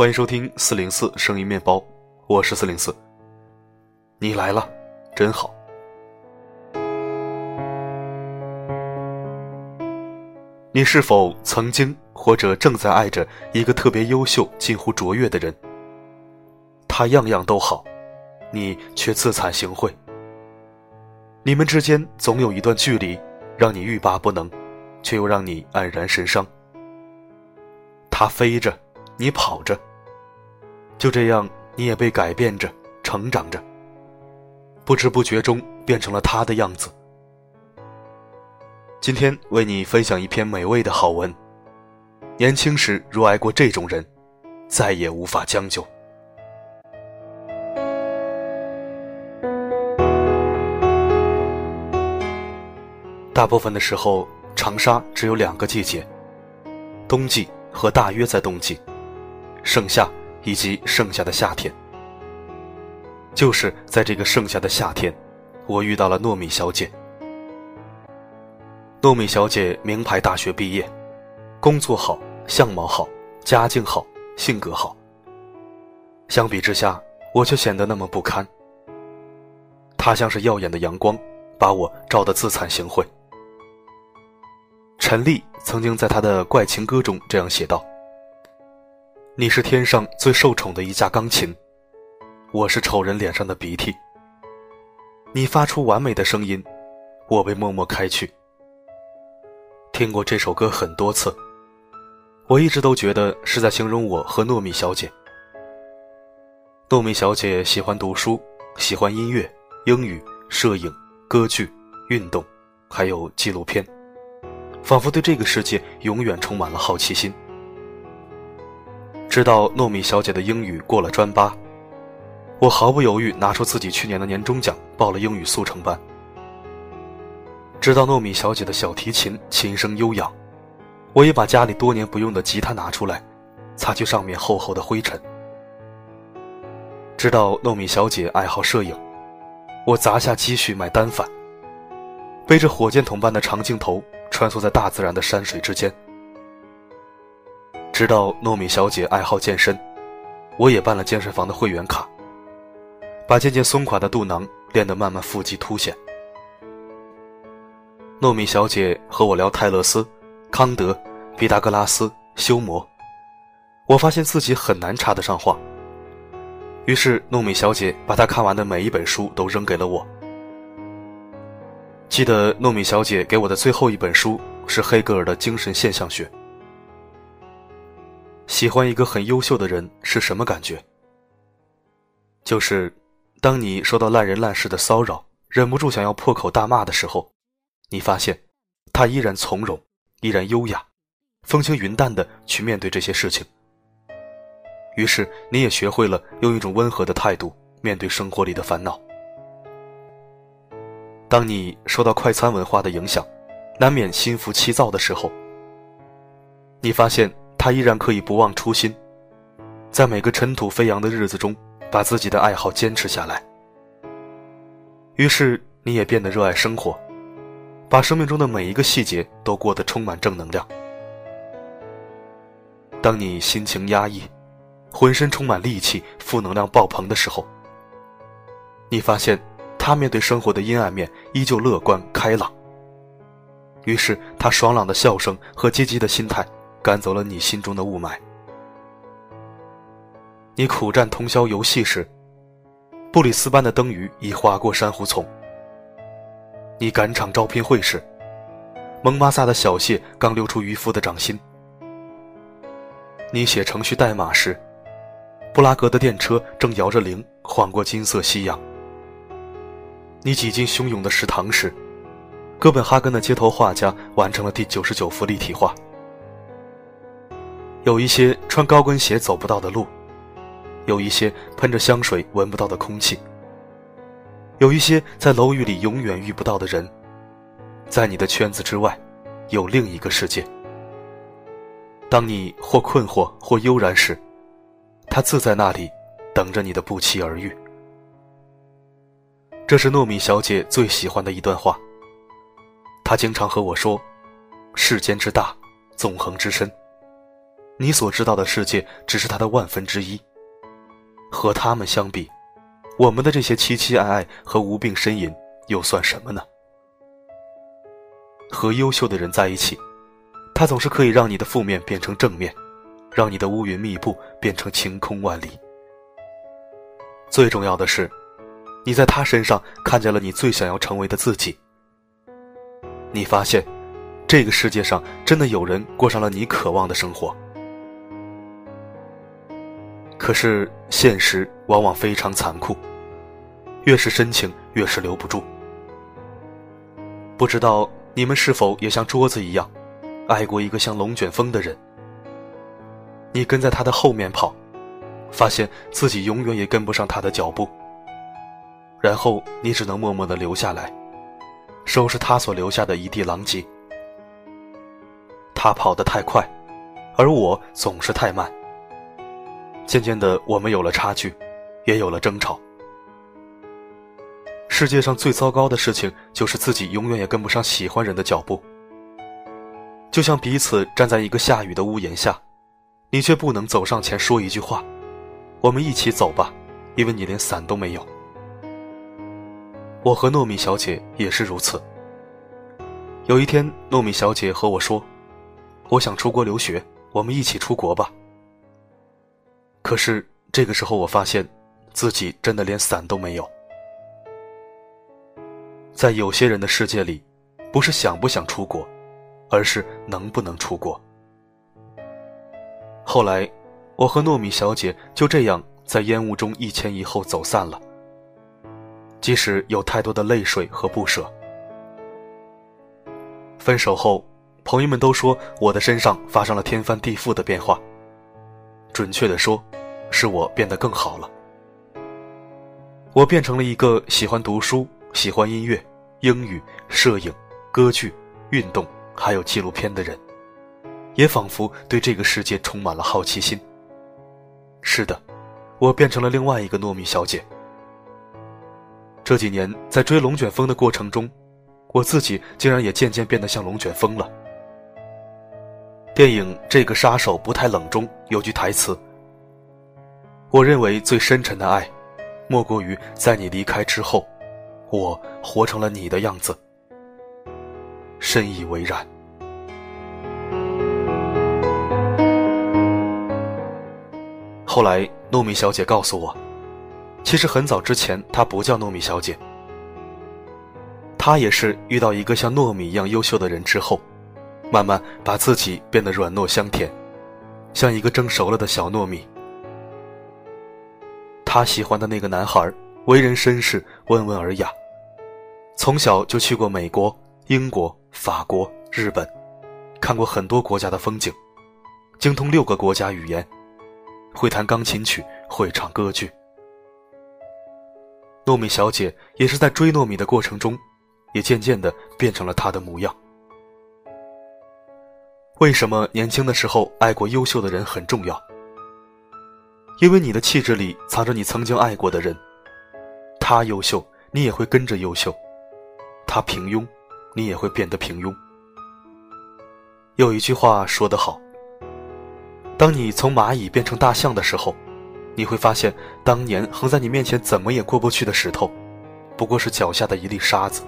欢迎收听四零四声音面包，我是四零四。你来了，真好。你是否曾经或者正在爱着一个特别优秀、近乎卓越的人？他样样都好，你却自惭形秽。你们之间总有一段距离，让你欲罢不能，却又让你黯然神伤。他飞着，你跑着，就这样，你也被改变着，成长着。不知不觉中，变成了他的样子。今天为你分享一篇美味的好文。年轻时若爱过这种人，再也无法将就。大部分的时候，长沙只有两个季节：冬季和大约在冬季，盛夏以及盛夏的夏天。就是在这个盛夏的夏天，我遇到了糯米小姐。糯米小姐名牌大学毕业，工作好，相貌好，家境好，性格好。相比之下，我却显得那么不堪。她像是耀眼的阳光，把我照得自惭形秽。陈丽曾经在他的《怪情歌》中这样写道：“你是天上最受宠的一架钢琴，我是丑人脸上的鼻涕。你发出完美的声音，我被默默开去。”听过这首歌很多次，我一直都觉得是在形容我和糯米小姐。糯米小姐喜欢读书，喜欢音乐、英语、摄影、歌剧、运动，还有纪录片，仿佛对这个世界永远充满了好奇心。知道糯米小姐的英语过了专八，我毫不犹豫拿出自己去年的年终奖报了英语速成班。知道糯米小姐的小提琴琴声悠扬，我也把家里多年不用的吉他拿出来，擦去上面厚厚的灰尘。知道糯米小姐爱好摄影，我砸下积蓄买单反，背着火箭筒般的长镜头穿梭在大自然的山水之间。知道糯米小姐爱好健身，我也办了健身房的会员卡，把渐渐松垮的肚囊练得慢慢腹肌凸显。糯米小姐和我聊泰勒斯、康德、毕达哥拉斯、修谟，我发现自己很难插得上话。于是糯米小姐把她看完的每一本书都扔给了我。记得糯米小姐给我的最后一本书是黑格尔的精神现象学。喜欢一个很优秀的人是什么感觉？就是，当你受到烂人烂事的骚扰，忍不住想要破口大骂的时候。你发现，他依然从容，依然优雅，风轻云淡的去面对这些事情。于是，你也学会了用一种温和的态度面对生活里的烦恼。当你受到快餐文化的影响，难免心浮气躁的时候，你发现他依然可以不忘初心，在每个尘土飞扬的日子中，把自己的爱好坚持下来。于是，你也变得热爱生活。把生命中的每一个细节都过得充满正能量。当你心情压抑，浑身充满戾气、负能量爆棚的时候，你发现他面对生活的阴暗面依旧乐观开朗。于是，他爽朗的笑声和积极的心态赶走了你心中的雾霾。你苦战通宵游戏时，布里斯班的灯鱼已划过珊瑚丛。你赶场招聘会时，蒙巴萨的小蟹刚溜出渔夫的掌心；你写程序代码时，布拉格的电车正摇着铃晃过金色夕阳；你挤进汹涌的食堂时，哥本哈根的街头画家完成了第九十九幅立体画。有一些穿高跟鞋走不到的路，有一些喷着香水闻不到的空气。有一些在楼宇里永远遇不到的人，在你的圈子之外，有另一个世界。当你或困惑或悠然时，他自在那里，等着你的不期而遇。这是糯米小姐最喜欢的一段话。她经常和我说：“世间之大，纵横之深，你所知道的世界只是他的万分之一。和他们相比，我们的这些凄凄爱爱和无病呻吟又算什么呢？和优秀的人在一起，他总是可以让你的负面变成正面，让你的乌云密布变成晴空万里。最重要的是，你在他身上看见了你最想要成为的自己。你发现，这个世界上真的有人过上了你渴望的生活。可是现实往往非常残酷，越是深情，越是留不住。不知道你们是否也像桌子一样，爱过一个像龙卷风的人？你跟在他的后面跑，发现自己永远也跟不上他的脚步，然后你只能默默的留下来，收拾他所留下的一地狼藉。他跑得太快，而我总是太慢。渐渐的，我们有了差距，也有了争吵。世界上最糟糕的事情，就是自己永远也跟不上喜欢人的脚步。就像彼此站在一个下雨的屋檐下，你却不能走上前说一句话：“我们一起走吧。”因为你连伞都没有。我和糯米小姐也是如此。有一天，糯米小姐和我说：“我想出国留学，我们一起出国吧。”可是这个时候，我发现自己真的连伞都没有。在有些人的世界里，不是想不想出国，而是能不能出国。后来，我和糯米小姐就这样在烟雾中一前一后走散了。即使有太多的泪水和不舍，分手后，朋友们都说我的身上发生了天翻地覆的变化。准确的说，使我变得更好了。我变成了一个喜欢读书、喜欢音乐、英语、摄影、歌剧、运动，还有纪录片的人，也仿佛对这个世界充满了好奇心。是的，我变成了另外一个糯米小姐。这几年在追龙卷风的过程中，我自己竟然也渐渐变得像龙卷风了。电影《这个杀手不太冷》中有句台词：“我认为最深沉的爱，莫过于在你离开之后，我活成了你的样子。”深以为然。后来，糯米小姐告诉我，其实很早之前她不叫糯米小姐，她也是遇到一个像糯米一样优秀的人之后。慢慢把自己变得软糯香甜，像一个蒸熟了的小糯米。她喜欢的那个男孩，为人绅士、温文尔雅，从小就去过美国、英国、法国、日本，看过很多国家的风景，精通六个国家语言，会弹钢琴曲，会唱歌剧。糯米小姐也是在追糯米的过程中，也渐渐的变成了他的模样。为什么年轻的时候爱过优秀的人很重要？因为你的气质里藏着你曾经爱过的人，他优秀，你也会跟着优秀；他平庸，你也会变得平庸。有一句话说得好：当你从蚂蚁变成大象的时候，你会发现，当年横在你面前怎么也过不去的石头，不过是脚下的一粒沙子。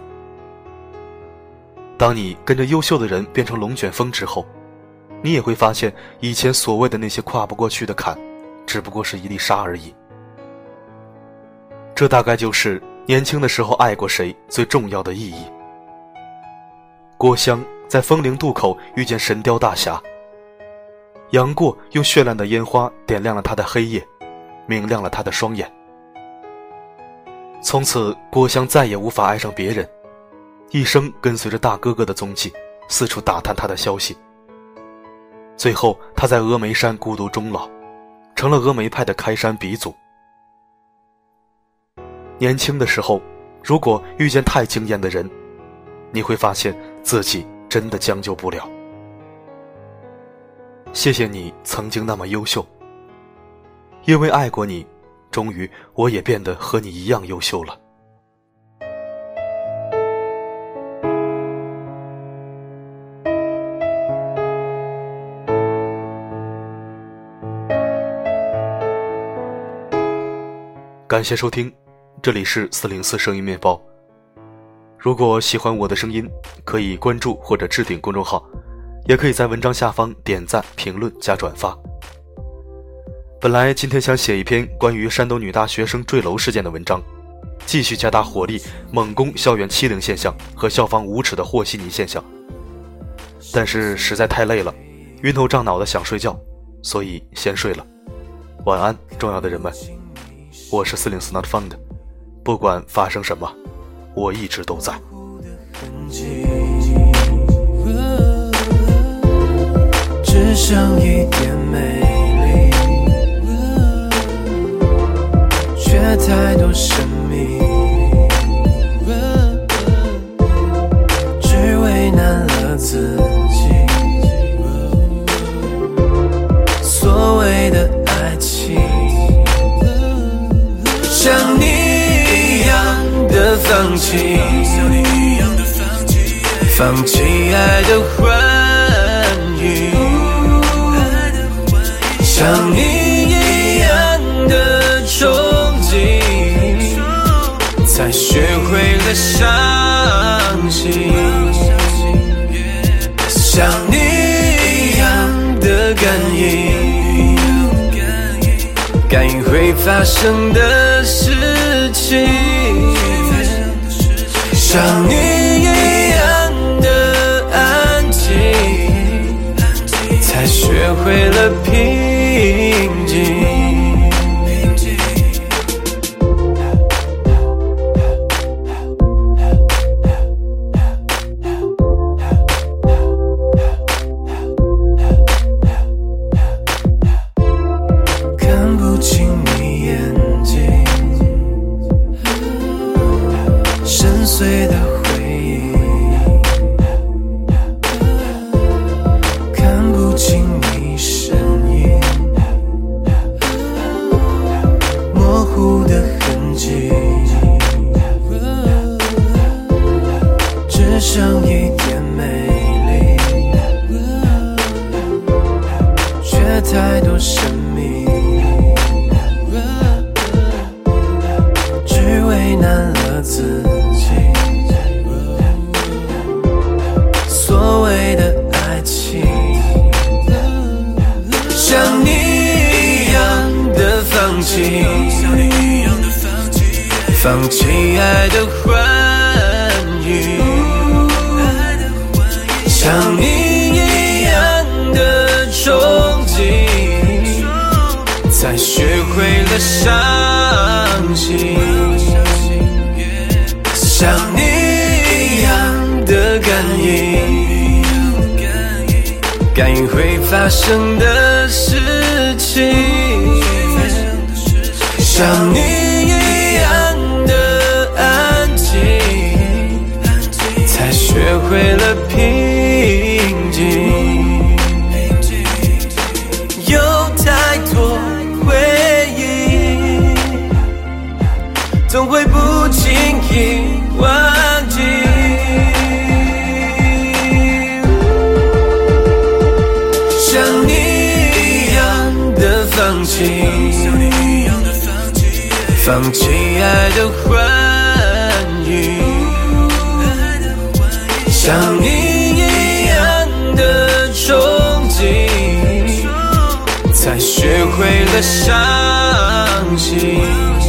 当你跟着优秀的人变成龙卷风之后，你也会发现，以前所谓的那些跨不过去的坎，只不过是一粒沙而已。这大概就是年轻的时候爱过谁最重要的意义。郭襄在风陵渡口遇见神雕大侠，杨过用绚烂的烟花点亮了他的黑夜，明亮了他的双眼。从此，郭襄再也无法爱上别人，一生跟随着大哥哥的踪迹，四处打探他的消息。最后，他在峨眉山孤独终老，成了峨眉派的开山鼻祖。年轻的时候，如果遇见太惊艳的人，你会发现自己真的将就不了。谢谢你曾经那么优秀，因为爱过你，终于我也变得和你一样优秀了。感谢收听，这里是四零四声音面包。如果喜欢我的声音，可以关注或者置顶公众号，也可以在文章下方点赞、评论加转发。本来今天想写一篇关于山东女大学生坠楼事件的文章，继续加大火力猛攻校园欺凌现象和校方无耻的和稀泥现象，但是实在太累了，晕头胀脑的想睡觉，所以先睡了。晚安，重要的人们。我是四零四 not fund，不管发生什么，我一直都在。只剩一点美丽，却太多神秘，放弃，放弃爱的欢愉，像你一样的憧憬，才学会了相信，像你一样的感应，感应会发生的事生命，只为难了自己。所谓的爱情，像你一样的放弃，放弃爱的欢会发生的事情，想你像你一样的憧憬。才学会了伤心。